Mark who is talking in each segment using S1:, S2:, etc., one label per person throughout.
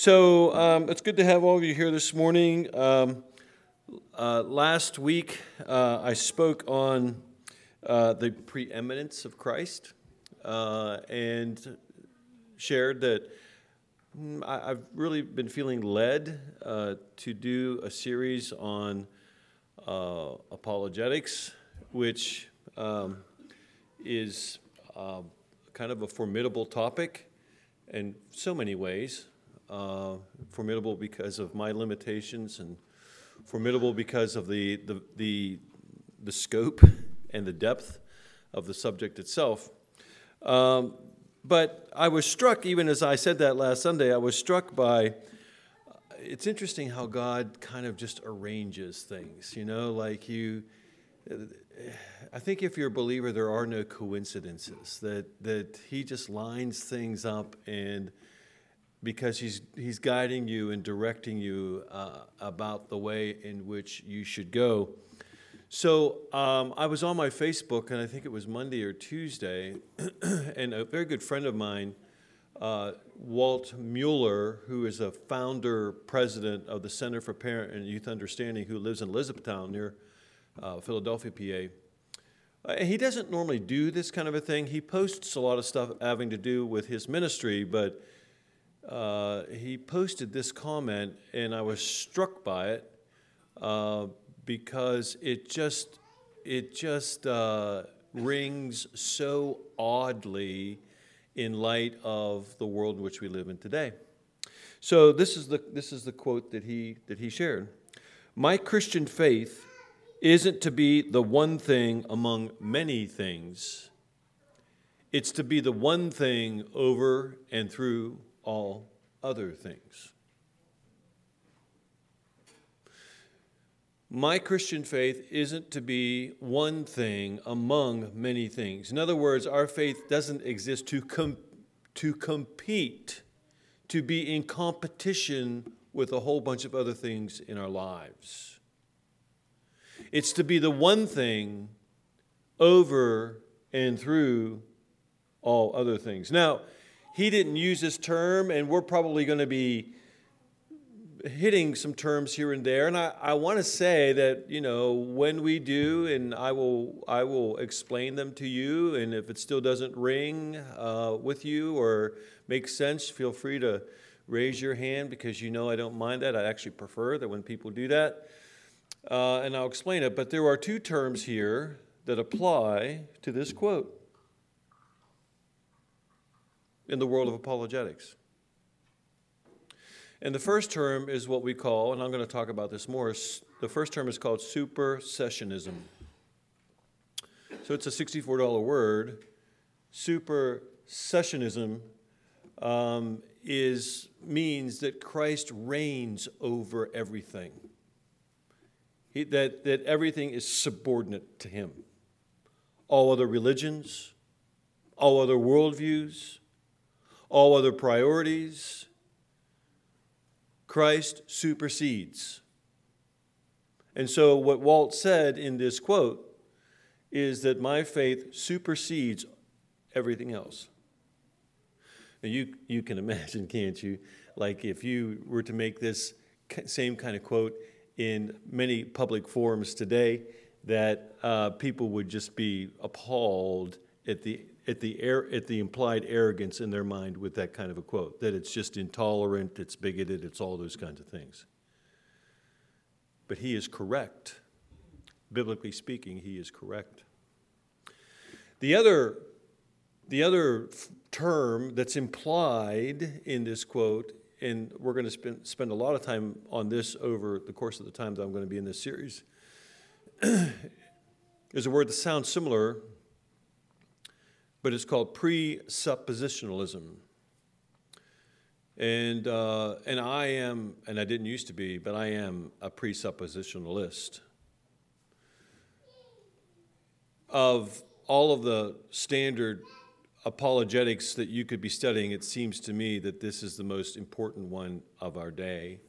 S1: So um, it's good to have all of you here this morning. Um, uh, last week, uh, I spoke on uh, the preeminence of Christ uh, and shared that mm, I, have really been feeling led uh, to do a series on uh, apologetics, which um, is kind of a formidable topic in so many ways. Uh, formidable because of my limitations and formidable because of the, the, the, the scope and the depth of the subject itself. Um, but I was struck, even as I said that last Sunday, I was struck by it's interesting how God kind of just arranges things, you know, like you. I think if you're a believer, there are no coincidences, that, that He just lines things up and because he's, he's guiding you and directing you uh, about the way in which you should go. So um, I was on my Facebook, and I think it was Monday or Tuesday, and a very good friend of mine, uh, Walt Mueller, who is a founder president of the Center for Parent and Youth Understanding, who lives in Elizabethtown near uh, Philadelphia, PA. Uh, he doesn't normally do this kind of a thing. He posts a lot of stuff having to do with his ministry, but uh, he posted this comment, and I was struck by it uh, because it just it just uh, rings so oddly in light of the world in which we live in today. So this is the this is the quote that he that he shared. My Christian faith isn't to be the one thing among many things. It's to be the one thing over and through all other things. My Christian faith isn't to be one thing among many things. In other words, our faith doesn't exist to, com- to compete, to be in competition with a whole bunch of other things in our lives. It's to be the one thing over and through all other things. Now, he didn't use this term, and we're probably going to be hitting some terms here and there. And I, I want to say that, you know, when we do, and I will, I will explain them to you, and if it still doesn't ring uh, with you or make sense, feel free to raise your hand because you know I don't mind that. I actually prefer that when people do that. Uh, and I'll explain it. But there are two terms here that apply to this quote in the world of apologetics. And the first term is what we call, and I'm going to talk about this more, the first term is called supersessionism. So it's a $64 word. Supersessionism um, is, means that Christ reigns over everything, he, that, that everything is subordinate to him. All other religions, all other worldviews, all other priorities, Christ supersedes. And so, what Walt said in this quote is that my faith supersedes everything else. Now, you, you can imagine, can't you? Like, if you were to make this same kind of quote in many public forums today, that uh, people would just be appalled at the at the, air, at the implied arrogance in their mind with that kind of a quote that it's just intolerant, it's bigoted, it's all those kinds of things. But he is correct. Biblically speaking, he is correct. The other, the other term that's implied in this quote, and we're going to spend, spend a lot of time on this over the course of the time that I'm going to be in this series, is a word that sounds similar but it's called presuppositionalism. And, uh, and I am, and I didn't used to be, but I am a presuppositionalist. Of all of the standard apologetics that you could be studying, it seems to me that this is the most important one of our day,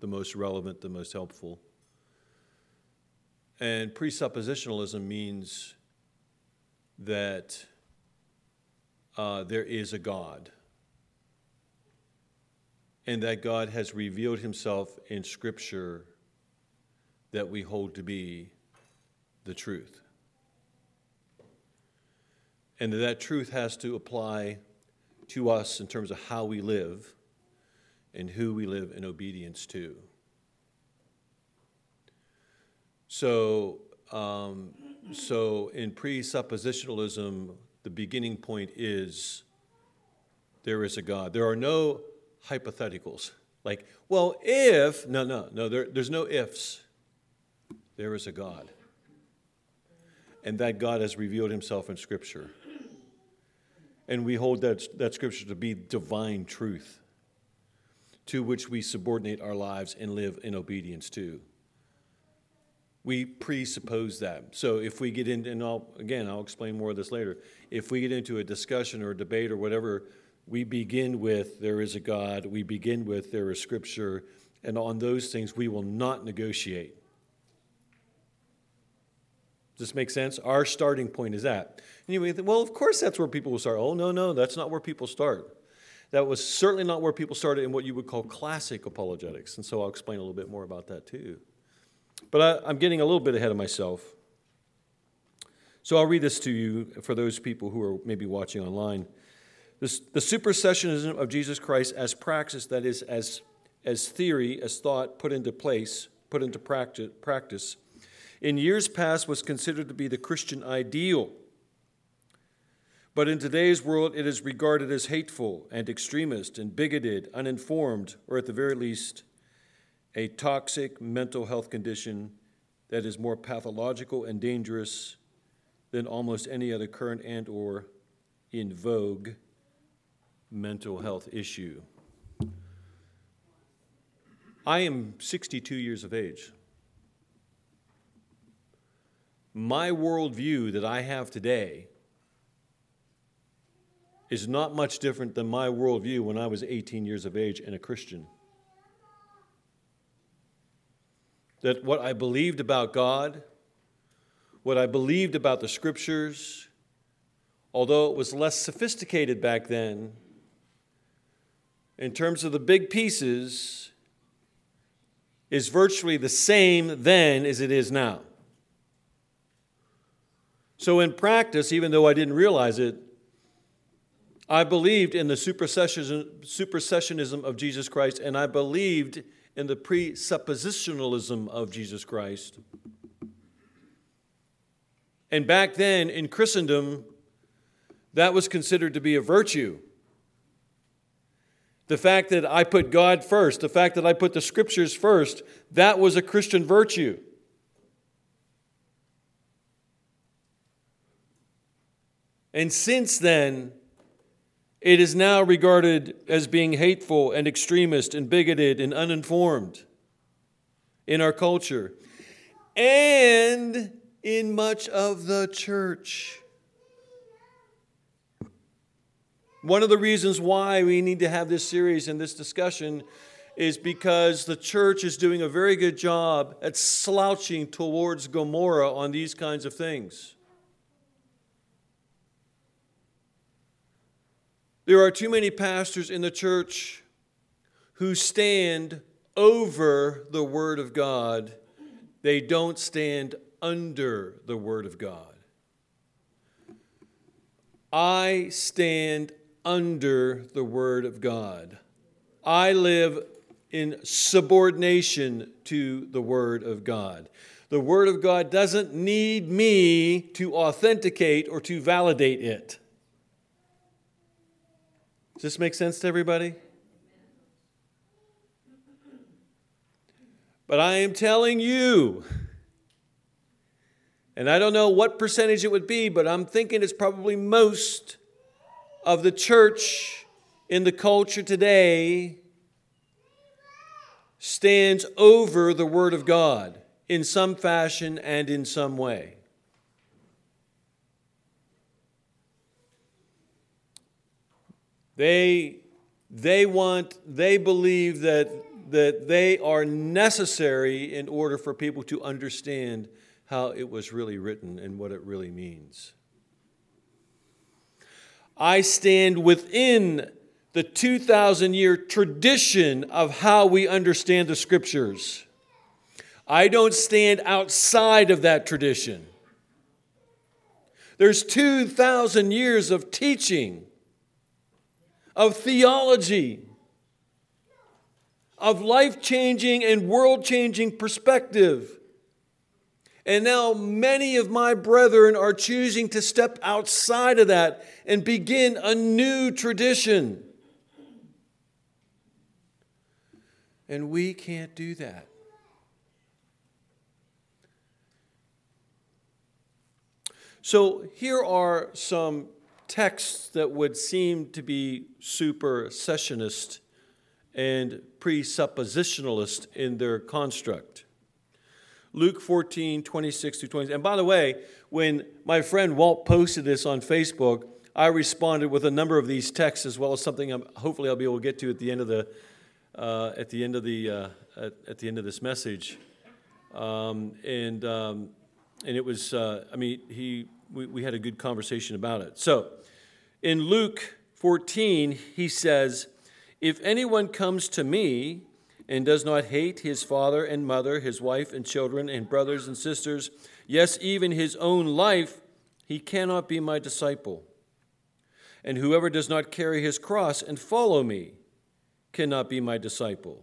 S1: the most relevant, the most helpful. And presuppositionalism means that uh, there is a God. and that God has revealed himself in Scripture that we hold to be the truth. And that, truth has to apply to us in terms of how we live and who we live in obedience to. So, um, so in presuppositionalism, the beginning point is there is a God. There are no hypotheticals. Like, well, if, no, no, no, there, there's no ifs. There is a God. And that God has revealed himself in Scripture. And we hold that, that Scripture to be divine truth to which we subordinate our lives and live in obedience to. We presuppose that. So if we get into, and I'll, again, I'll explain more of this later. If we get into a discussion or a debate or whatever, we begin with there is a God, we begin with there is Scripture, and on those things we will not negotiate. Does this make sense? Our starting point is that. And you may think, well, of course that's where people will start. Oh, no, no, that's not where people start. That was certainly not where people started in what you would call classic apologetics. And so I'll explain a little bit more about that too. But I, am getting a little bit ahead of myself. So I'll read this to you for those people who are maybe watching online. This, the supersessionism of Jesus Christ as praxis, that is, as, as theory, as thought put into place, put into practice, practice, in years past was considered to be the Christian ideal. But in today's world, it is regarded as hateful and extremist and bigoted, uninformed, or at the very least, a toxic mental health condition that is more pathological and dangerous than almost any other current and or in vogue mental health issue. I am 62 years of age. My worldview that I have today is not much different than my worldview when I was 18 years of age and a Christian. That what I believed about God, what I believed about the scriptures, although it was less sophisticated back then, in terms of the big pieces, is virtually the same then as it is now. So, in practice, even though I didn't realize it, I believed in the supersessionism of Jesus Christ, and I believed in the presuppositionalism of Jesus Christ. And back then in Christendom, that was considered to be a virtue. The fact that I put God first, the fact that I put the scriptures first, that was a Christian virtue. And since then, it is now regarded as being hateful and extremist and bigoted and uninformed in our culture and in much of the church. One of the reasons why we need to have this series and this discussion is because the church is doing a very good job at slouching towards Gomorrah on these kinds of things. There are too many pastors in the church who stand over the Word of God, they don't stand under the Word of God. I stand under the Word of God. I live in subordination to the Word of God. The Word of God doesn't need me to authenticate or to validate it. Does this make sense to everybody? But I am telling you, and I don't know what percentage it would be, but I'm thinking it's probably most of the church in the culture today stands over the Word of God in some fashion and in some way. They, they want, they believe that, that they are necessary in order for people to understand how it was really written and what it really means. I stand within the 2,000 year tradition of how we understand the scriptures. I don't stand outside of that tradition. There's 2,000 years of teaching, of theology, of life changing and world changing perspective. And now many of my brethren are choosing to step outside of that and begin a new tradition. And we can't do that. So here are some texts that would seem to be supersessionist and presuppositionalist in their construct. Luke 14, 26 to 20. And by the way, when my friend Walt posted this on Facebook, I responded with a number of these texts as well as something I'm, hopefully I'll be able to get to at the end of the uh, at the end of the uh, at, at, the end of this message. Um, and um, and it was uh, I mean he we, we had a good conversation about it. So in Luke 14, he says, If anyone comes to me and does not hate his father and mother, his wife and children, and brothers and sisters, yes, even his own life, he cannot be my disciple. And whoever does not carry his cross and follow me cannot be my disciple.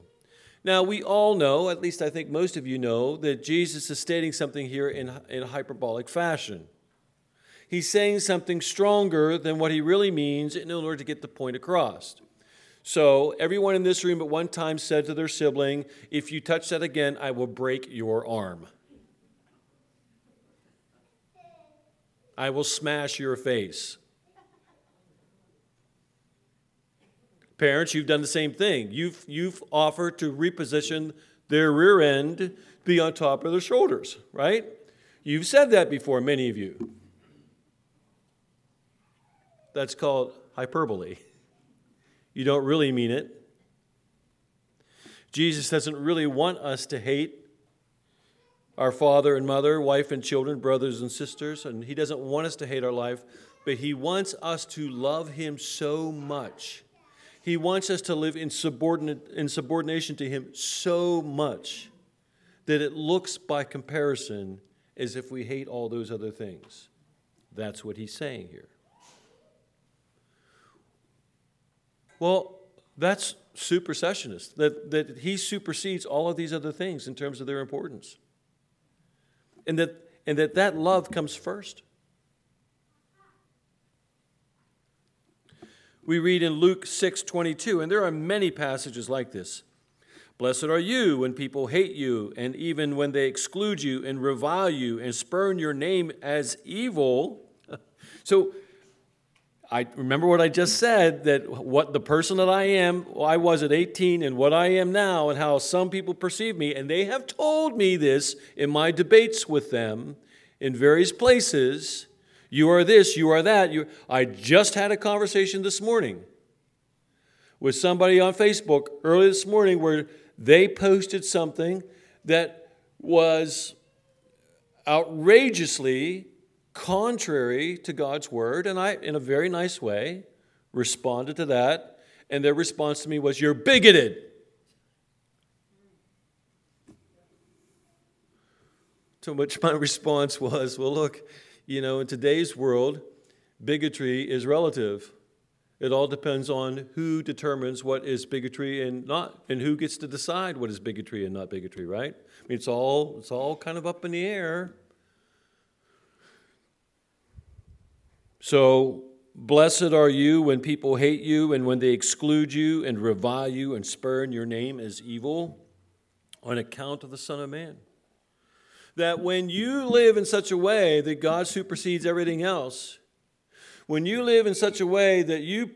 S1: Now, we all know, at least I think most of you know, that Jesus is stating something here in, in hyperbolic fashion he's saying something stronger than what he really means in order to get the point across. So, everyone in this room at one time said to their sibling, If you touch that again, I will break your arm. I will smash your face. Parents, you've done the same thing. You've, you've offered to reposition their rear end to be on top of their shoulders, right? You've said that before, many of you. That's called hyperbole. You don't really mean it. Jesus doesn't really want us to hate our father and mother, wife and children, brothers and sisters, and He doesn't want us to hate our life, but He wants us to love Him so much. He wants us to live in, subordinate, in subordination to Him so much that it looks by comparison as if we hate all those other things. That's what He's saying here. Well, that's supersessionist, that, that he supersedes all of these other things in terms of their importance. And that, and that that love comes first. We read in Luke 6 22, and there are many passages like this. Blessed are you when people hate you, and even when they exclude you and revile you and spurn your name as evil. So I remember what I just said that what the person that I am, I was at 18, and what I am now, and how some people perceive me. And they have told me this in my debates with them in various places. You are this, you are that. You, I just had a conversation this morning with somebody on Facebook early this morning where they posted something that was outrageously contrary to God's word, and I, in a very nice way, responded to that. And their response to me was, You're bigoted. To which my response was, Well, look, you know, in today's world, bigotry is relative. It all depends on who determines what is bigotry and not, and who gets to decide what is bigotry and not bigotry, right? I mean, it's all, it's all kind of up in the air. So, blessed are you when people hate you and when they exclude you and revile you and spurn your name as evil on account of the Son of Man. That when you live in such a way that God supersedes everything else, when you live in such a way that you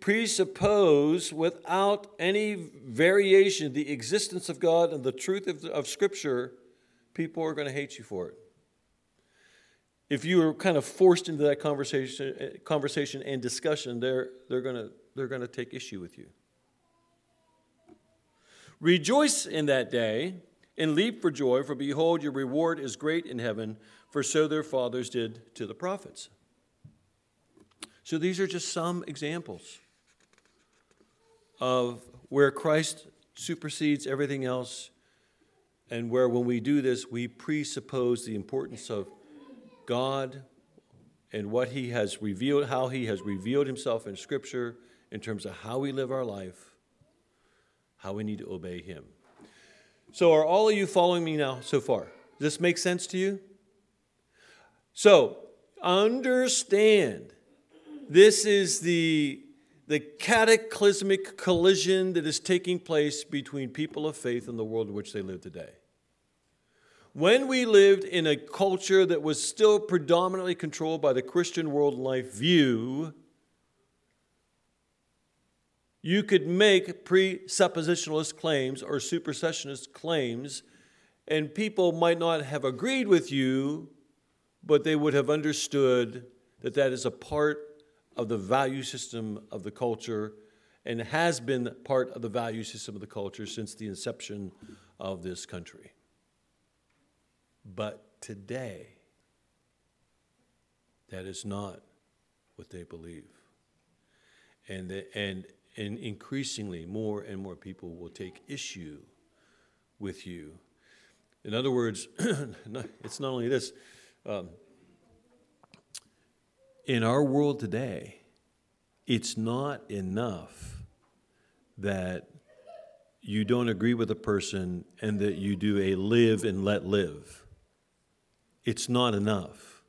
S1: presuppose without any variation the existence of God and the truth of, of Scripture, people are going to hate you for it if you are kind of forced into that conversation, eh, conversation and discussion, they're, they're going they're going to take issue with you. Rejoice in that day and leap for joy, for behold, your reward is great in heaven, for so their fathers did to the prophets. So these are just some examples. of where Christ supersedes everything else, and where when we do this, we presuppose the importance of God and what He has revealed, how He has revealed Himself in Scripture in terms of how we live our life, how we need to obey Him. So, are all of you following me now so far? Does this make sense to you? So, understand this is the, the cataclysmic collision that is taking place between people of faith and the world in which they live today. When we lived in a culture that was still predominantly controlled by the Christian world life view, you could make presuppositionalist claims or supersessionist claims, and people might not have agreed with you, but they would have understood that that is a part of the value system of the culture and has been part of the value system of the culture since the inception of this country. But today, that is not what they believe. And, the, and, and increasingly, more and more people will take issue with you. In other words, it's not only this. Um, in our world today, it's not enough that you don't agree with a person and that you do a live and let live. It's not enough.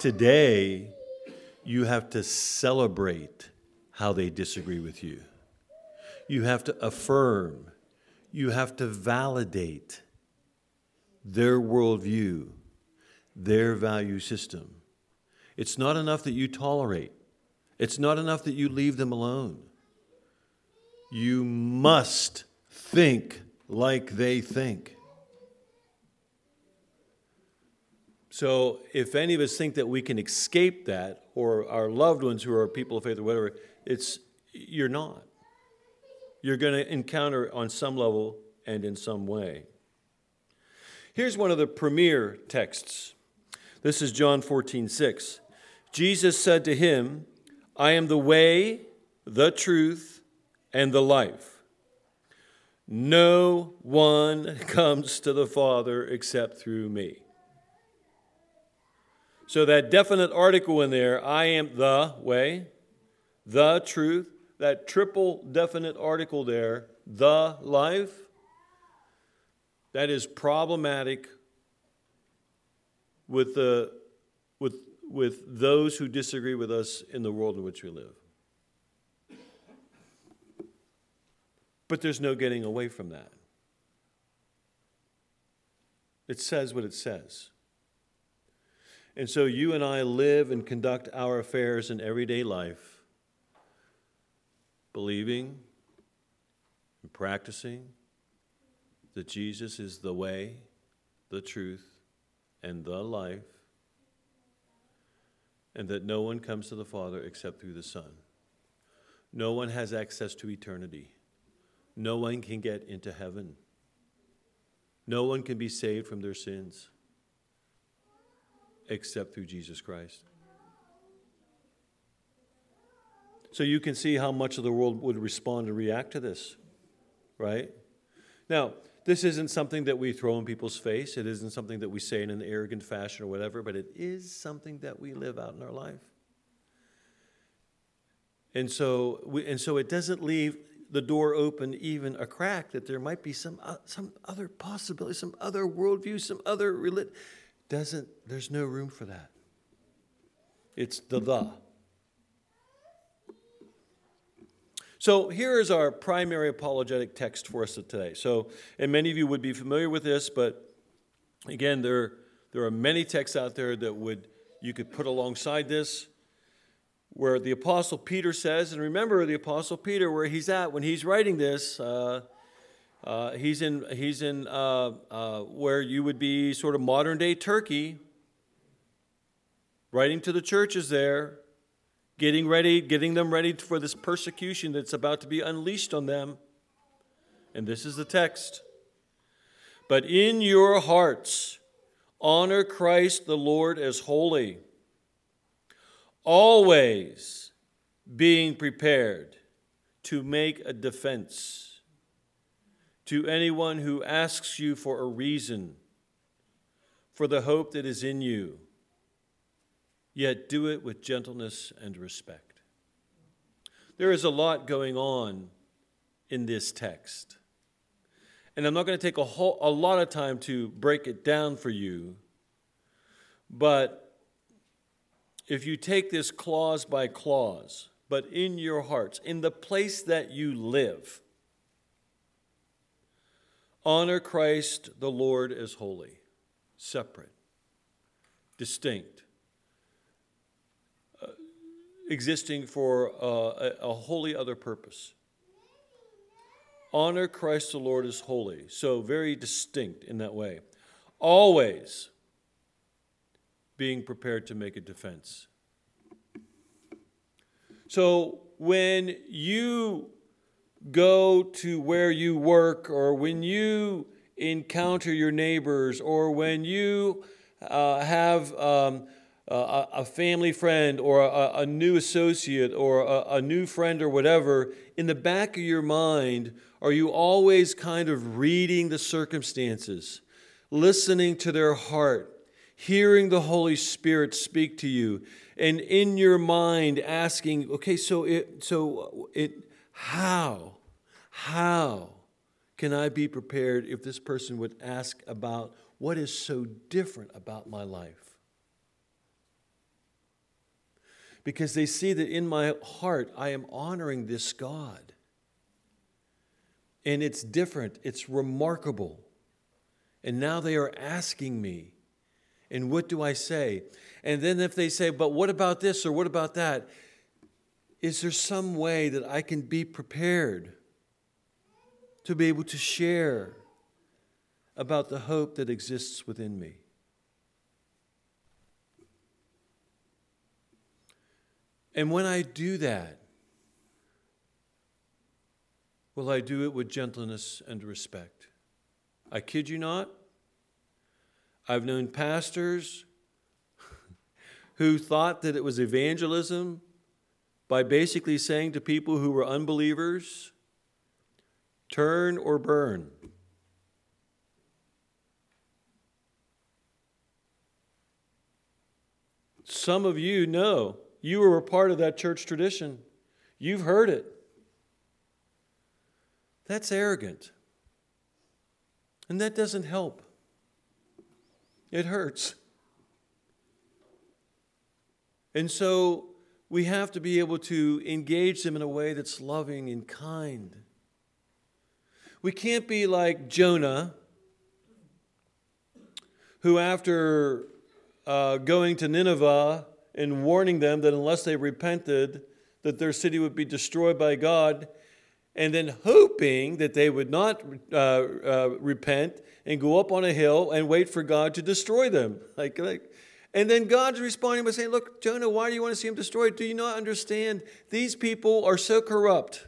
S1: Today, you have to celebrate how they disagree with you. You have to affirm, you have to validate their worldview, their value system. It's not enough that you tolerate, it's not enough that you leave them alone. You must think like they think. So, if any of us think that we can escape that, or our loved ones who are people of faith or whatever, it's you're not. You're going to encounter on some level and in some way. Here's one of the premier texts. This is John 14, 6. Jesus said to him, I am the way, the truth, and the life. No one comes to the Father except through me. So, that definite article in there, I am the way, the truth, that triple definite article there, the life, that is problematic with, the, with, with those who disagree with us in the world in which we live. But there's no getting away from that. It says what it says. And so you and I live and conduct our affairs in everyday life, believing and practicing that Jesus is the way, the truth, and the life, and that no one comes to the Father except through the Son. No one has access to eternity. No one can get into heaven. No one can be saved from their sins except through Jesus Christ. So you can see how much of the world would respond and react to this, right? Now, this isn't something that we throw in people's face. It isn't something that we say in an arrogant fashion or whatever, but it is something that we live out in our life. And so, we, and so it doesn't leave the door open even a crack that there might be some, uh, some other possibility, some other worldview, some other religion doesn't, there's no room for that. It's the the. So here is our primary apologetic text for us today. So, and many of you would be familiar with this, but again, there, there are many texts out there that would you could put alongside this, where the Apostle Peter says, and remember the Apostle Peter, where he's at when he's writing this. Uh, uh, he's in, he's in uh, uh, where you would be sort of modern day Turkey, writing to the churches there, getting ready, getting them ready for this persecution that's about to be unleashed on them. And this is the text. But in your hearts, honor Christ the Lord as holy, always being prepared to make a defense to anyone who asks you for a reason for the hope that is in you, yet do it with gentleness and respect. There is a lot going on in this text. And I'm not going to take a, whole, a lot of time to break it down for you, but if you take this clause by clause, but in your hearts, in the place that you live, honor Christ the Lord as holy, separate, distinct, uh, existing for uh, a, a wholly other purpose. Honor Christ the Lord as holy, so very distinct in that way. Always being prepared to make a defense. So when you go to where you work, or when you encounter your neighbors, or when you uh, have um, a, a, family friend, or a, a new associate, or a, a new friend, or whatever, in the back of your mind, are you always kind of reading the circumstances, listening to their heart, hearing the Holy Spirit speak to you, and in your mind asking, okay, so it, so it, how, how can I be prepared if this person would ask about what is so different about my life? Because they see that in my heart I am honoring this God and it's different, it's remarkable. And now they are asking me, and what do I say? And then if they say, but what about this or what about that? Is there some way that I can be prepared to be able to share about the hope that exists within me? And when I do that, will I do it with gentleness and respect. I kid you not. I've known pastors who thought that it was evangelism by basically saying to people who were unbelievers, turn or burn. Some of you know you were a part of that church tradition. You've heard it. That's arrogant. And that doesn't help. It hurts. And so we have to be able to engage them in a way that's loving and kind. We can't be like Jonah, who, after uh, going to Nineveh and warning them that unless they repented, that their city would be destroyed by God, and then hoping that they would not uh, uh, repent and go up on a hill and wait for God to destroy them. Like, like, and then God's responding by saying, Look, Jonah, why do you want to see him destroyed? Do you not understand? These people are so corrupt,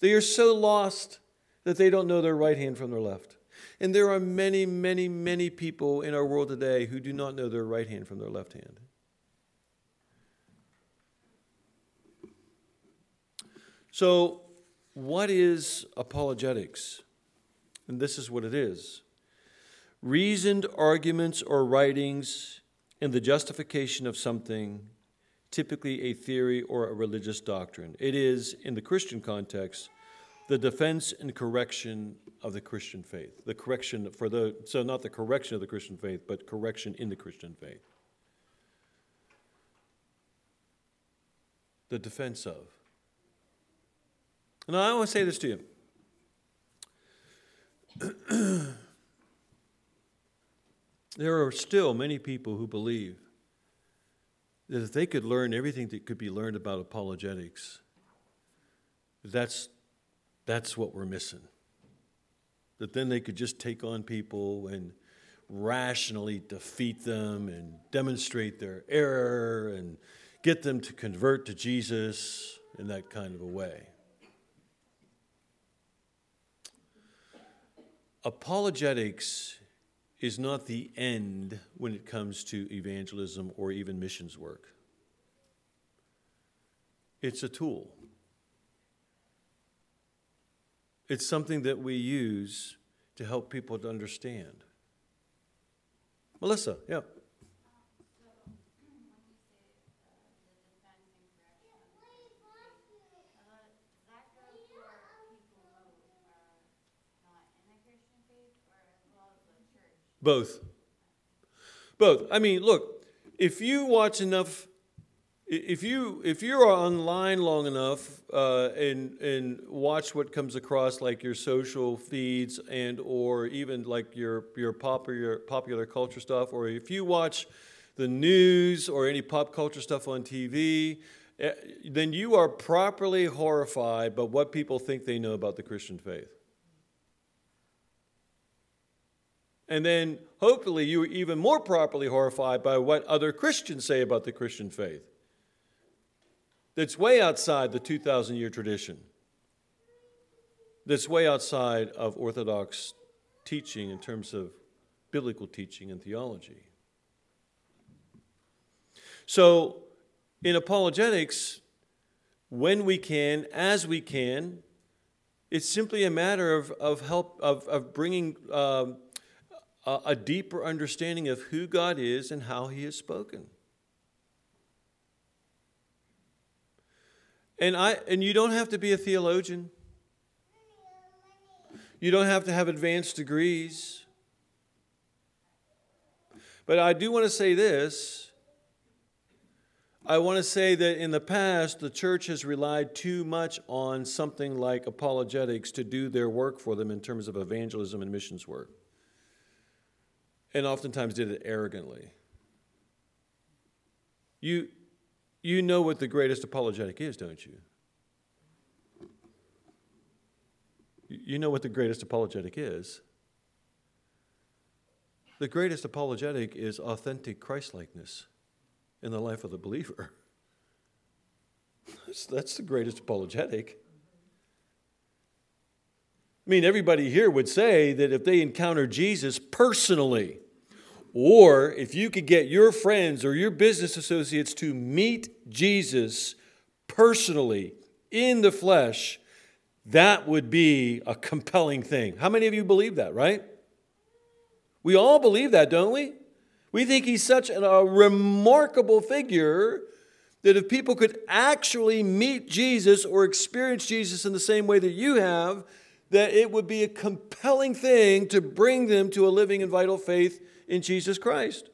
S1: they are so lost that they don't know their right hand from their left. And there are many, many, many people in our world today who do not know their right hand from their left hand. So, what is apologetics? And this is what it is reasoned arguments or writings in the justification of something, typically a theory or a religious doctrine. It is, in the Christian context, the defense and correction of the Christian faith. The correction for the, so not the correction of the Christian faith, but correction in the Christian faith. The defense of. And I to say this to you. there are still many people who believe that if they could learn everything that could be learned about apologetics, that's, that's what we're missing. That then they could just take on people and rationally defeat them and demonstrate their error and get them to convert to Jesus in that kind of a way. apologetics is not the end when it comes to evangelism or even missions work. It's a tool. It's something that we use to help people to understand. Melissa, yeah. Both. Both. I mean, look, if you watch enough, if you if you're online long enough uh, and and watch what comes across like your social feeds and or even like your your popular popular culture stuff, or if you watch the news or any pop culture stuff on TV, eh, then you are properly horrified by what people think they know about the Christian faith. And then hopefully you are even more properly horrified by what other Christians say about the Christian faith. That's way outside the 2,000 year tradition, that's way outside of Orthodox teaching in terms of biblical teaching and theology. So, in apologetics, when we can, as we can, it's simply a matter of, of help of, of bringing um, a, a deeper understanding of who God is and how He has spoken. And, I, and you don't have to be a theologian. You don't have to have advanced degrees. But I do want to say this. I want to say that in the past, the church has relied too much on something like apologetics to do their work for them in terms of evangelism and missions work and oftentimes did it arrogantly. You, you know what the greatest apologetic is, don't you? You know what the greatest apologetic is. The greatest apologetic is authentic Christlikeness in the life of the believer. That's, that's the greatest apologetic. I mean, everybody here would say that if they encounter Jesus personally, or if you could get your friends or your business associates to meet Jesus personally in the flesh, that would be a compelling thing. How many of you believe that, right? We all believe that, don't we? We think he's such a remarkable figure that if people could actually meet Jesus or experience Jesus in the same way that you have, that it would be a compelling thing to bring them to a living and vital faith in Jesus Christ.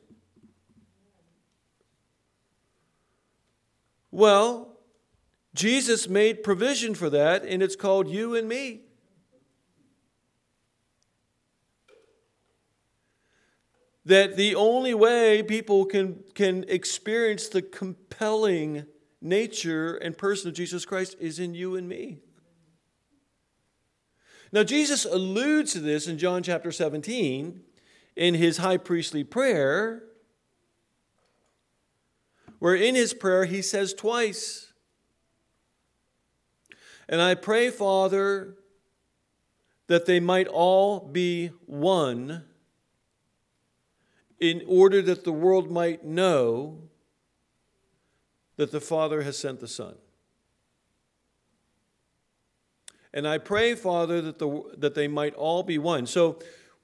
S1: Well, Jesus made provision for that, and it's called you and me. That the only way people can, can experience the compelling nature and person of Jesus Christ is in you and me. Now, Jesus alludes to this in John chapter 17 in his high priestly prayer, where in his prayer he says twice, And I pray, Father, that they might all be one, in order that the world might know that the Father has sent the Son. And I pray, Father, that, the, that they might all be one. So,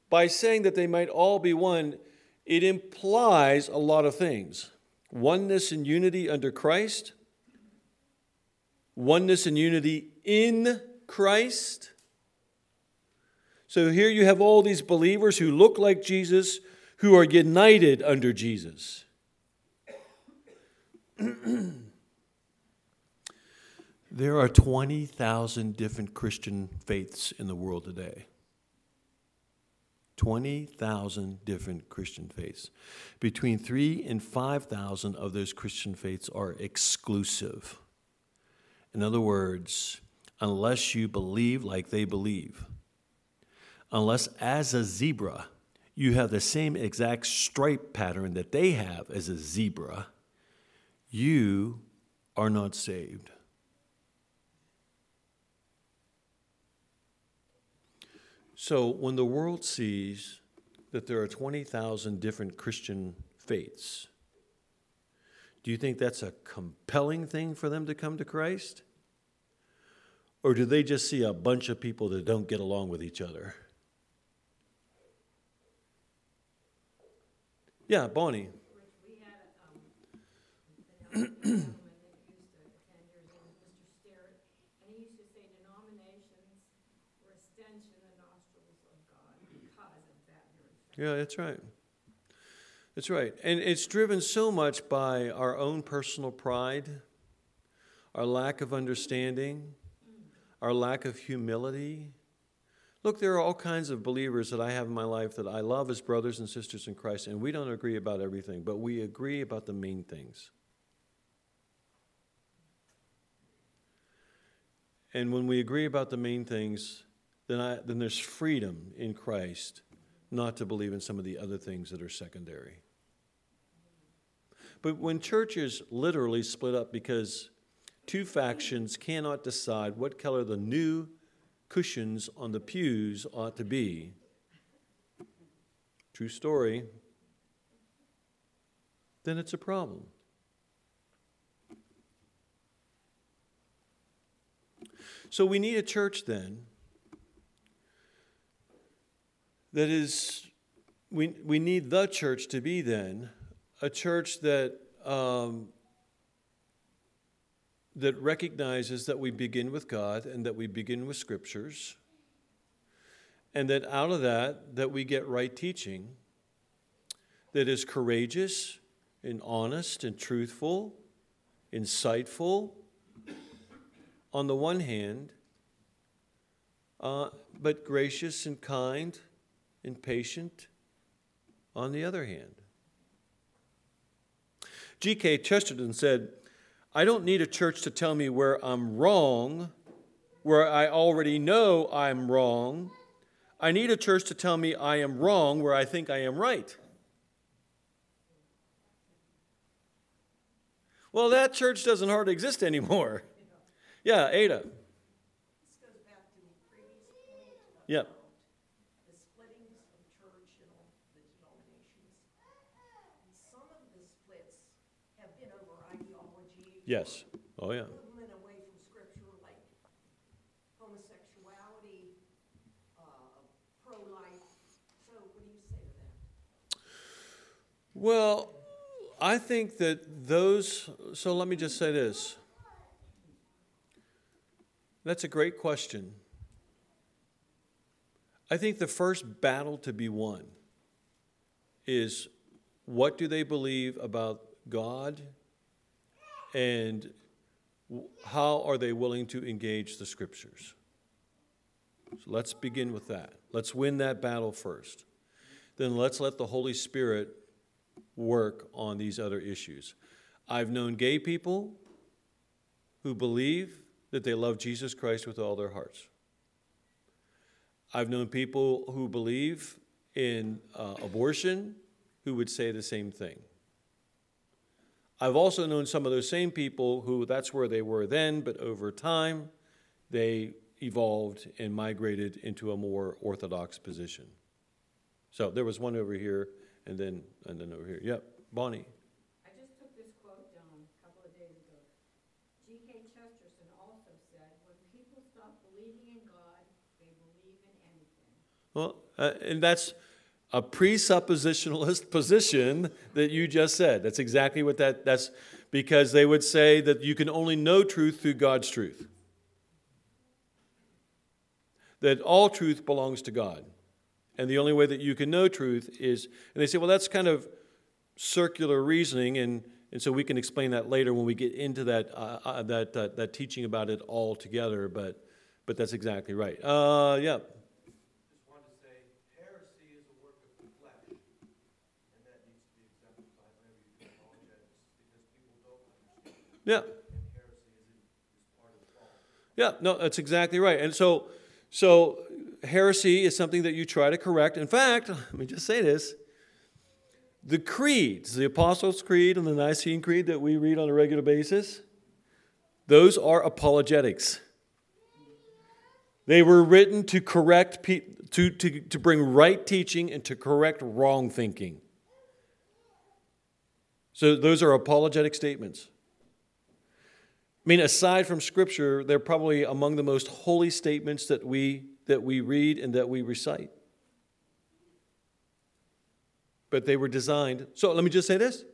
S1: by saying that they might all be one, it implies a lot of things oneness and unity under Christ, oneness and unity in Christ. So here you have all these believers who look like Jesus, who are united under Jesus. There are 20,000 different Christian faiths in the world today. 20,000 different Christian faiths. Between 3 and 5,000 of those Christian faiths are exclusive. In other words, unless you believe like they believe, unless as a zebra you have the same exact stripe pattern that they have as a zebra, you are not saved. So when the world sees that there are 20,000 different Christian faiths, do you think that's a compelling thing for them to come to Christ? Or do they just see a bunch of people that don't get along with each other? Yeah, Bonnie.
S2: We had, um, an elderly gentleman that used to attend yours, name was Mr. Sterrett, and he used to say denominations were a stench in the nostrils of God because of that very fact.
S1: Yeah, that's right. That's right. And it's driven so much by our own personal pride, our lack of understanding, our lack of humility. Look, there are all kinds of believers that I have in my life that I love as brothers and sisters in Christ, and we don't agree about everything, but we agree about the main things. And when we agree about the main things, then, I, then there's freedom in Christ not to believe in some of the other things that are secondary. But when churches literally split up because two factions cannot decide what color the new cushions on the pews ought to be, true story, then it's a problem. So we need a church then that is, we, we need the church to be then a church that, um, that recognizes that we begin with God and that we begin with scriptures, and that out of that, that we get right teaching that is courageous and honest and truthful, insightful on the one hand, uh, but gracious and kind and patient on the other hand. G.K. Chesterton said, I don't need a church to tell me where I'm wrong, where I already know I'm wrong. I need a church to tell me I am wrong where I think I am right. Well, that church doesn't hardly exist anymore. Yeah, Ada.
S3: This goes back to the previous point. about
S1: Yep.
S3: The splittings of church and all the denominations. Some of the splits have been over ideology.
S1: Yes. Oh, yeah.
S3: Movement away from scripture, like homosexuality, uh, pro-life. So what do you say to that?
S1: Well, I think that those, so let me just say this. That's a great question. I think the first battle to be won is what do they believe about God and how are they willing to engage the scriptures? So let's begin with that. Let's win that battle first. Then let's let the Holy Spirit work on these other issues. I've known gay people who believe that they love Jesus Christ with all their hearts. I've known people who believe in uh, abortion who would say the same thing. I've also known some of those same people who that's where they were then, but over time they evolved and migrated into a more orthodox position. So there was one over here and then and then over here. Yep, Bonnie.
S2: I just took this quote down a couple of days ago. G.K. Chesterton also said, when people stop believing in God, they believe in anything.
S1: Well, uh, and that's a presuppositionalist position that you just said. That's exactly what that that's because they would say that you can only know truth through God's truth. That all truth belongs to God. And the only way that you can know truth is and they say, well, that's kind of circular reasoning and and so we can explain that later when we get into that uh, uh, that uh, that teaching about it all together. But but that's exactly right. Uh, yeah.
S4: just wanted to say, heresy is a work of the flesh, and that needs to be exemplified whenever you do apologetics, because people don't understand,
S1: Yeah. Yeah, no, that's exactly right. And so, so heresy is something that you try to correct. In fact, let me just say this: the creeds, the Apostles' Creed and the Nicene Creed that we read on a regular basis, those are apologetics. They were written to correct, pe- to, to, to bring right teaching and to correct wrong thinking. So those are apologetic statements. I mean, aside from Scripture, they're probably among the most holy statements that we, that we read and that we recite. But they were designed. So let me just say this,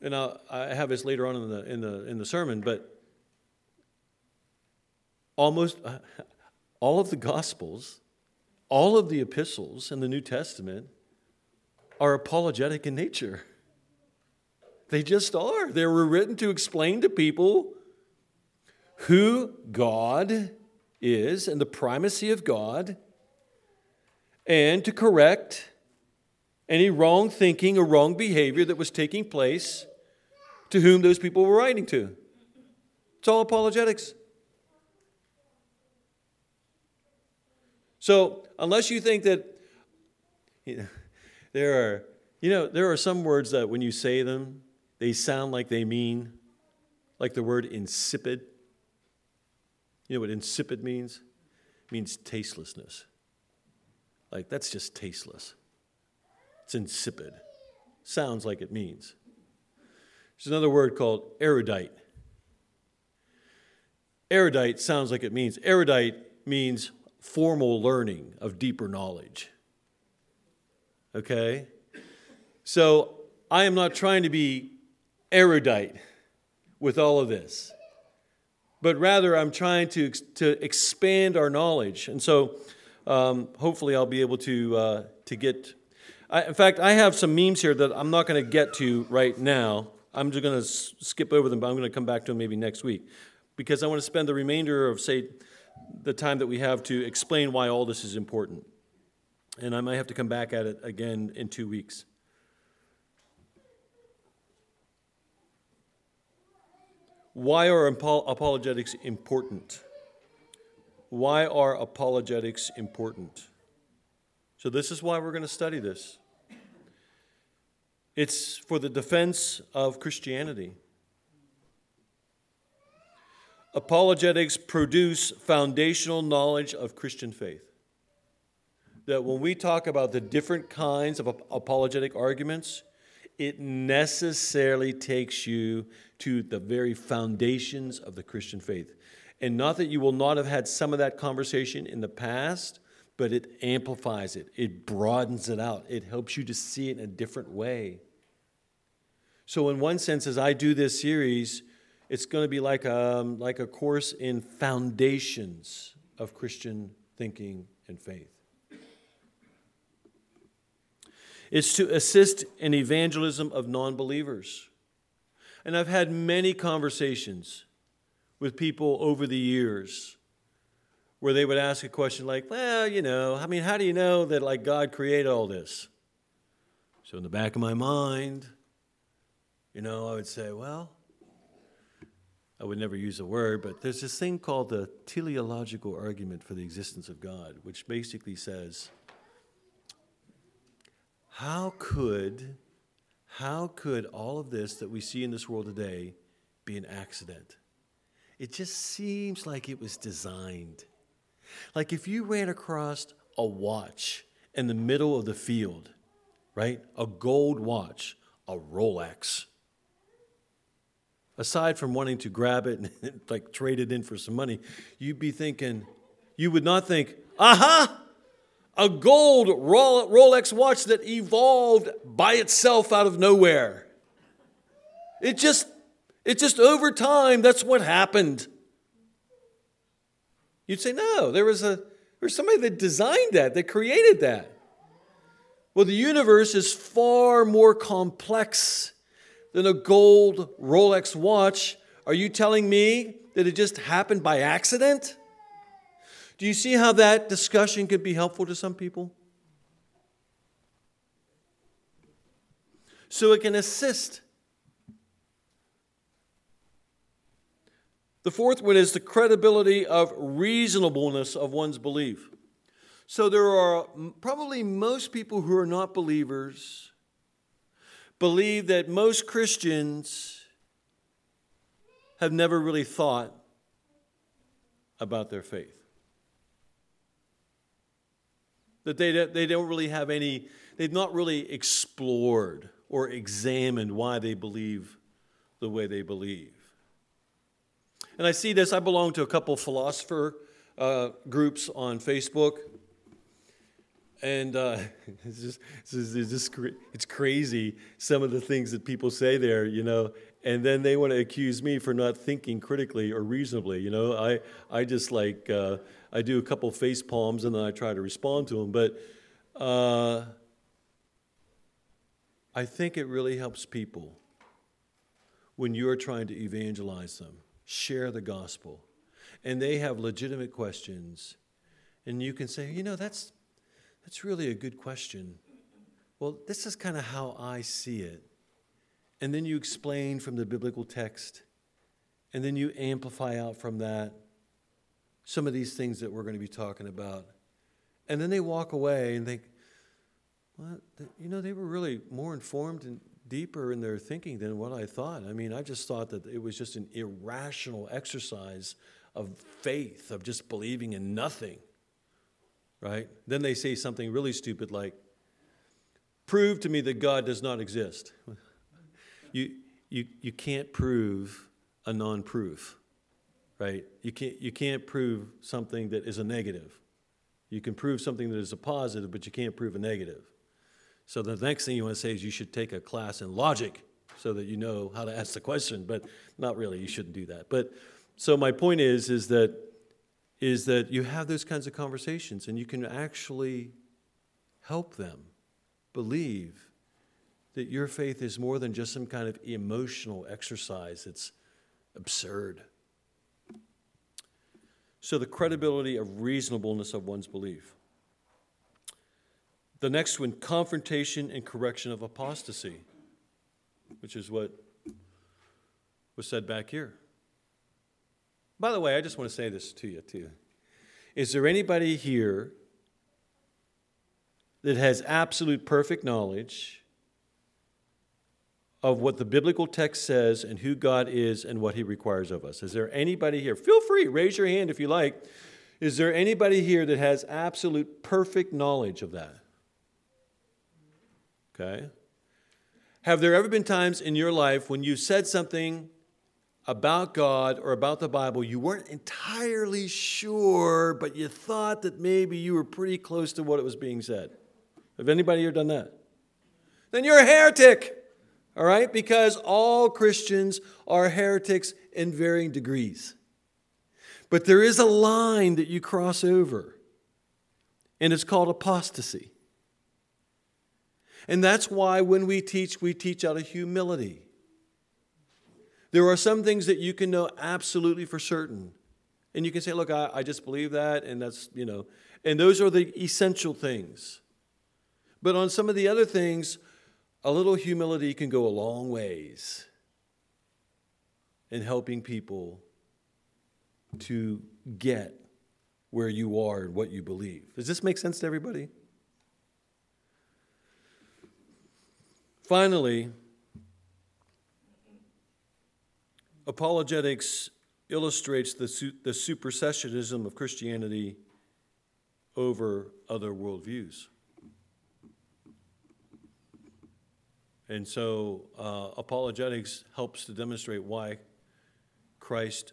S1: and I'll, I have this later on in the, in the, in the sermon, but almost all of the Gospels, all of the epistles in the New Testament are apologetic in nature. They just are. They were written to explain to people who God is and the primacy of God, and to correct any wrong thinking or wrong behavior that was taking place to whom those people were writing to. It's all apologetics. So, unless you think that you know, there are, you know, there are some words that when you say them, they sound like they mean, like the word insipid. You know what insipid means? It means tastelessness. Like, that's just tasteless. It's insipid. Sounds like it means. There's another word called erudite. Erudite sounds like it means. Erudite means formal learning of deeper knowledge. Okay? So I am not trying to be erudite with all of this, but rather I'm trying to, to expand our knowledge. And so um, hopefully I'll be able to, uh, to get. I, in fact, I have some memes here that I'm not going to get to right now. I'm just going to s- skip over them, but I'm going to come back to them maybe next week because I want to spend the remainder of, say, the time that we have to explain why all this is important. And I might have to come back at it again in two weeks. Why are apologetics important? Why are apologetics important? So, this is why we're going to study this. It's for the defense of Christianity. Apologetics produce foundational knowledge of Christian faith. That when we talk about the different kinds of apologetic arguments, it necessarily takes you to the very foundations of the Christian faith. And not that you will not have had some of that conversation in the past, but it amplifies it, it broadens it out, it helps you to see it in a different way. So, in one sense, as I do this series, it's going to be like a, um, like a course in foundations of Christian thinking and faith. It's to assist in evangelism of non believers. And I've had many conversations with people over the years where they would ask a question like, well, you know, I mean, how do you know that like God created all this? So in the back of my mind, you know, I would say, well, I would never use the word, but there's this thing called the teleological argument for the existence of God, which basically says, how could, how could all of this that we see in this world today be an accident? It just seems like it was designed. Like if you ran across a watch in the middle of the field, right? A gold watch, a Rolex aside from wanting to grab it and like trade it in for some money, you'd be thinking, you would not think, aha, a gold Rolex watch that evolved by itself out of nowhere. It just, it just over time, that's what happened. You'd say, no, there was a there was somebody that designed that, that created that. Well, the universe is far more complex than a gold Rolex watch. Are you telling me that it just happened by accident? Do you see how that discussion could be helpful to some people? So it can assist. The fourth one is the credibility of reasonableness of one's belief. So there are probably most people who are not believers believe that most Christians have never really thought about their faith. That they, they don't really have any, they've not really explored or examined why they believe the way they believe. And I see this, I belong to a couple philosopher uh, groups on Facebook. And uh, it's just, it's just, it's just it's crazy some of the things that people say there, you know. And then they want to accuse me for not thinking critically or reasonably, you know. I, I just like, uh, I do a couple face palms and then I try to respond to them. But uh, I think it really helps people when you're trying to evangelize them, share the gospel, and they have legitimate questions, and you can say, you know, that's, that's really a good question. Well, this is kind of how I see it. And then you explain from the biblical text, and then you amplify out from that some of these things that we're going to be talking about. And then they walk away and think, well, you know, they were really more informed and deeper in their thinking than what I thought. I mean, I just thought that it was just an irrational exercise of faith, of just believing in nothing, right? Then they say something really stupid like, prove to me that God does not exist. You, you, you can't prove a non proof, right? You can't, you can't prove something that is a negative. You can prove something that is a positive, but you can't prove a negative. So the next thing you want to say is you should take a class in logic so that you know how to ask the question, but not really, you shouldn't do that. But so my point is is that is that you have those kinds of conversations and you can actually help them believe that your faith is more than just some kind of emotional exercise. It's absurd. So the credibility of reasonableness of one's belief. The next one, confrontation and correction of apostasy, which is what was said back here. By the way, I just want to say this to you, too. Is there anybody here that has absolute perfect knowledge of what the biblical text says and who God is and what he requires of us? Is there anybody here? Feel free, raise your hand if you like. Is there anybody here that has absolute perfect knowledge of that? Okay? Have there ever been times in your life when you said something about God or about the Bible you weren't entirely sure, but you thought that maybe you were pretty close to what it was being said? Have anybody here done that? Then you're a heretic, all right? Because all Christians are heretics in varying degrees. But there is a line that you cross over, and it's called apostasy. And that's why when we teach, we teach out of humility. There are some things that you can know absolutely for certain. And you can say, look, I, I just believe that, and that's, you know, and those are the essential things. But on some of the other things, a little humility can go a long ways in helping people to get where you are and what you believe. Does this make sense to everybody? Finally, apologetics illustrates the, su- the supersessionism of Christianity over other worldviews. And so, uh, apologetics helps to demonstrate why Christ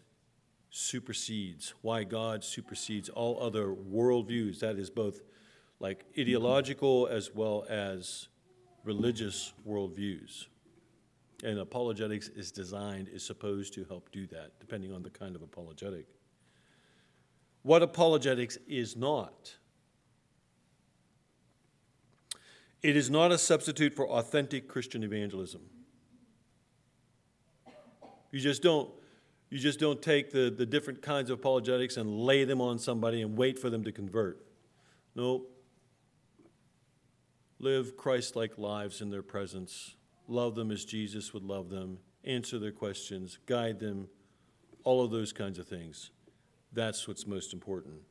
S1: supersedes, why God supersedes all other worldviews. That is both like ideological as well as religious worldviews. And apologetics is designed, is supposed to help do that, depending on the kind of apologetic. What apologetics is not. It is not a substitute for authentic Christian evangelism. You just don't, you just don't take the, the different kinds of apologetics and lay them on somebody and wait for them to convert. No, live Christ like lives in their presence, love them as Jesus would love them, answer their questions, guide them, all of those kinds of things. That's what's most important.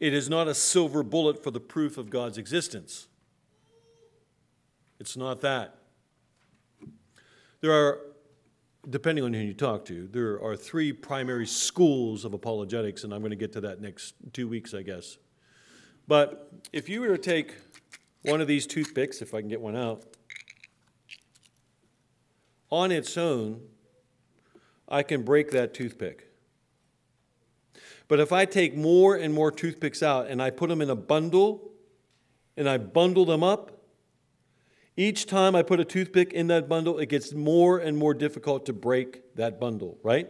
S1: It is not a silver bullet for the proof of God's existence. It's not that. There are, depending on who you talk to, there are three primary schools of apologetics, and I'm going to get to that next two weeks, I guess. But if you were to take one of these toothpicks, if I can get one out, on its own, I can break that toothpick. But if I take more and more toothpicks out and I put them in a bundle and I bundle them up, each time I put a toothpick in that bundle, it gets more and more difficult to break that bundle, right?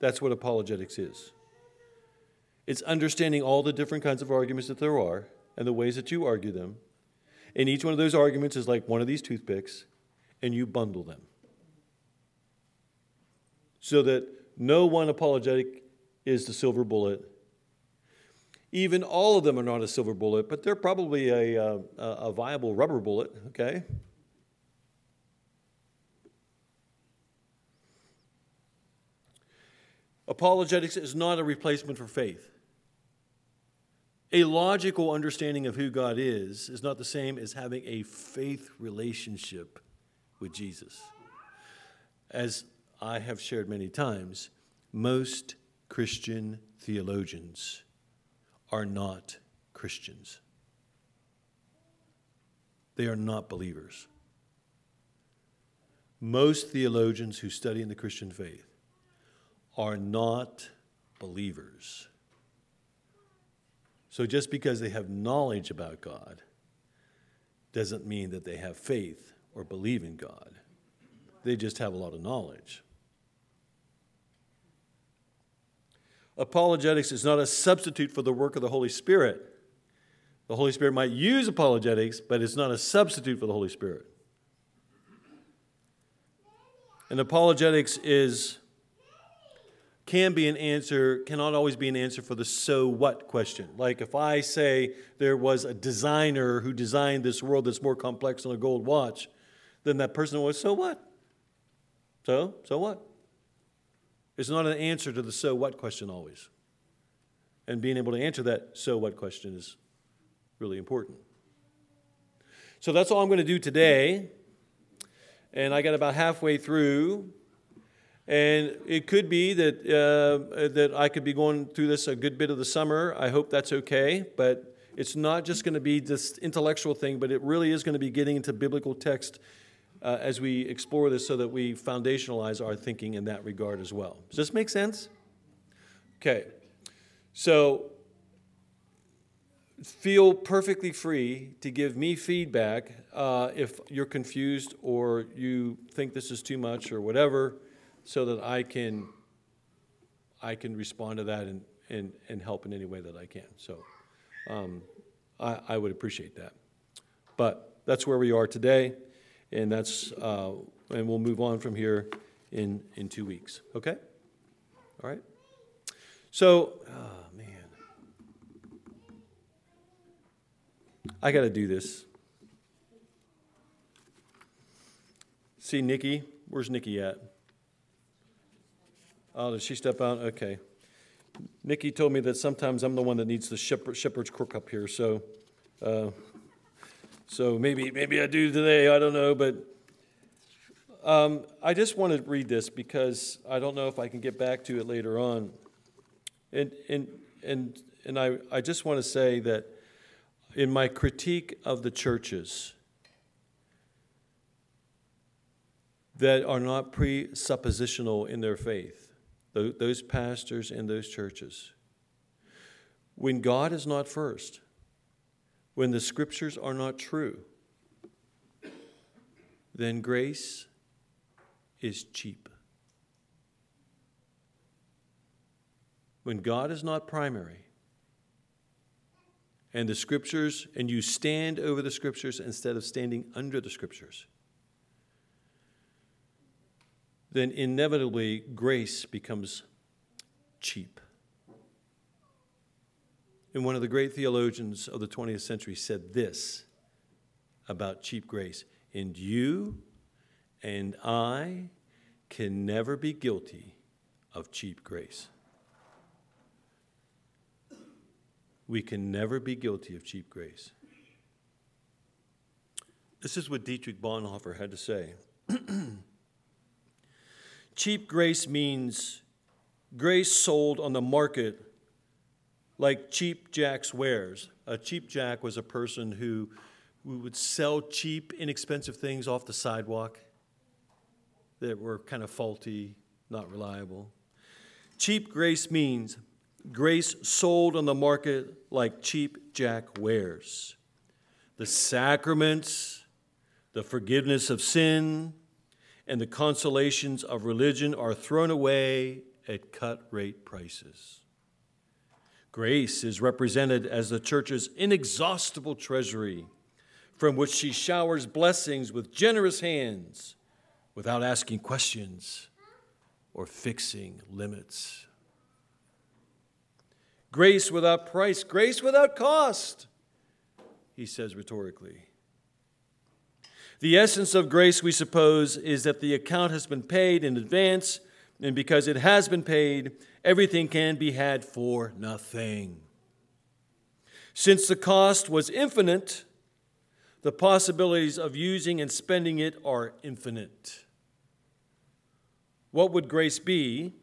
S1: That's what apologetics is. It's understanding all the different kinds of arguments that there are and the ways that you argue them. And each one of those arguments is like one of these toothpicks, and you bundle them. So that no one apologetic is the silver bullet. Even all of them are not a silver bullet, but they're probably a, uh, a, a viable rubber bullet, okay? Apologetics is not a replacement for faith. A logical understanding of who God is is not the same as having a faith relationship with Jesus. As I have shared many times, most Christian theologians are not Christians. They are not believers. Most theologians who study in the Christian faith are not believers. So just because they have knowledge about God doesn't mean that they have faith or believe in God. They just have a lot of knowledge. Apologetics is not a substitute for the work of the Holy Spirit. The Holy Spirit might use apologetics, but it's not a substitute for the Holy Spirit. And apologetics is can be an answer, cannot always be an answer for the so what question. Like if I say there was a designer who designed this world that's more complex than a gold watch, then that person was, so what? So, so what? It's not an answer to the so what question always. And being able to answer that so what question is really important. So that's all I'm going to do today. And I got about halfway through. And it could be that, uh, that I could be going through this a good bit of the summer. I hope that's okay. But it's not just going to be this intellectual thing, but it really is going to be getting into biblical text uh, as we explore this so that we foundationalize our thinking in that regard as well. Does this make sense? Okay. So feel perfectly free to give me feedback uh, if you're confused or you think this is too much or whatever, so that I can I can respond to that and, and, and help in any way that I can. So um, I, I would appreciate that. But that's where we are today, and that's uh, and we'll move on from here in in two weeks. Okay. All right. So, oh man, I got to do this. See Nikki? Where's Nikki at? Oh, did she step out? Okay. Nikki told me that sometimes I'm the one that needs the shepherd, shepherd's crook up here, so uh, so maybe maybe I do today. I don't know, but um, I just want to read this because I don't know if I can get back to it later on, and and and and I I just want to say that in my critique of the churches that are not presuppositional in their faith, those pastors and those churches, when God is not first, when the scriptures are not true, then grace is cheap. When God is not primary, and the scriptures, and you stand over the scriptures instead of standing under the scriptures, then inevitably grace becomes cheap. And one of the great theologians of the 20th century said this about cheap grace And you and I can never be guilty of cheap grace. We can never be guilty of cheap grace. This is what Dietrich Bonhoeffer had to say. cheap grace means grace sold on the market like cheap jack's wares. A cheap jack was a person who, who would sell cheap, inexpensive things off the sidewalk that were kind of faulty, not reliable. Cheap grace means grace sold on the market like cheap jack wares. The sacraments, the forgiveness of sin, and the consolations of religion are thrown away at cut rate prices. Grace is represented as the church's inexhaustible treasury from which she showers blessings with generous hands without asking questions or fixing limits. Grace without price, grace without cost, he says rhetorically. The essence of grace, we suppose, is that the account has been paid in advance, and because it has been paid, everything can be had for nothing. Since the cost was infinite, the possibilities of using and spending it are infinite. What would grace be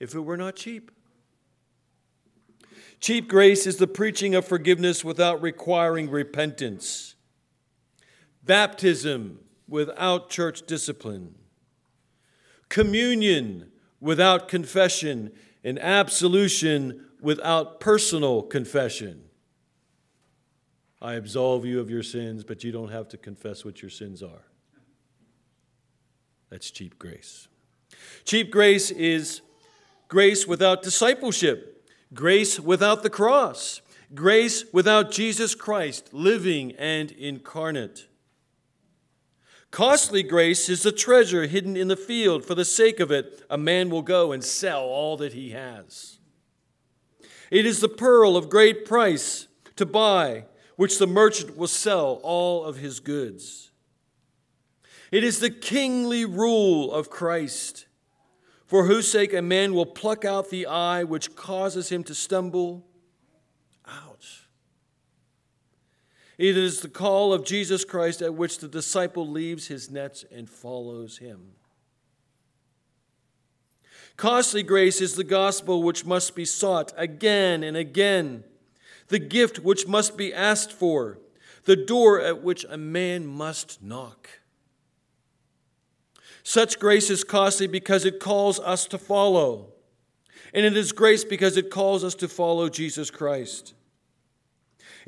S1: if it were not cheap? Cheap grace is the preaching of forgiveness without requiring repentance, baptism without church discipline, communion without confession, and absolution without personal confession. I absolve you of your sins, but you don't have to confess what your sins are. That's cheap grace. Cheap grace is grace without discipleship, grace without the cross, grace without Jesus Christ living and incarnate. Costly grace is the treasure hidden in the field. For the sake of it, a man will go and sell all that he has. It is the pearl of great price to buy, which the merchant will sell all of his goods. It is the kingly rule of Christ, for whose sake a man will pluck out the eye which causes him to stumble. It is the call of Jesus Christ at which the disciple leaves his nets and follows him. Costly grace is the gospel which must be sought again and again, the gift which must be asked for, the door at which a man must knock. Such grace is costly because it calls us to follow, and it is grace because it calls us to follow Jesus Christ.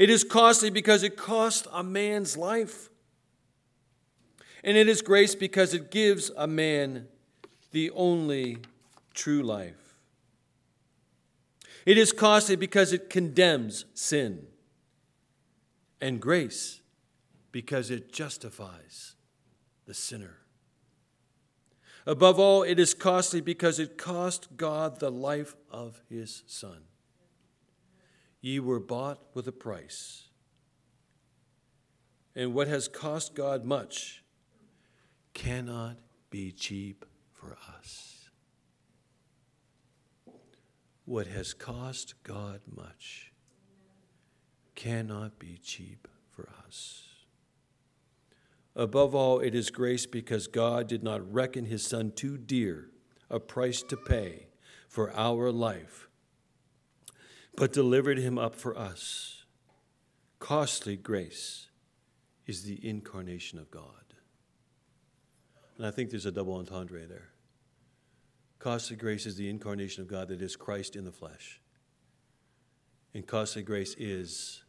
S1: It is costly because it costs a man's life. And it is grace because it gives a man the only true life. It is costly because it condemns sin. And grace because it justifies the sinner. Above all, it is costly because it cost God the life of his Son. Ye were bought with a price. And what has cost God much cannot be cheap for us. What has cost God much cannot be cheap for us. Above all, it is grace because God did not reckon his Son too dear a price to pay for our life but delivered him up for us. Costly grace is the incarnation of God. And I think there's a double entendre there. Costly grace is the incarnation of God that is Christ in the flesh. And costly grace is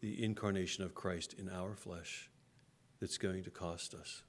S1: the incarnation of Christ in our flesh that's going to cost us.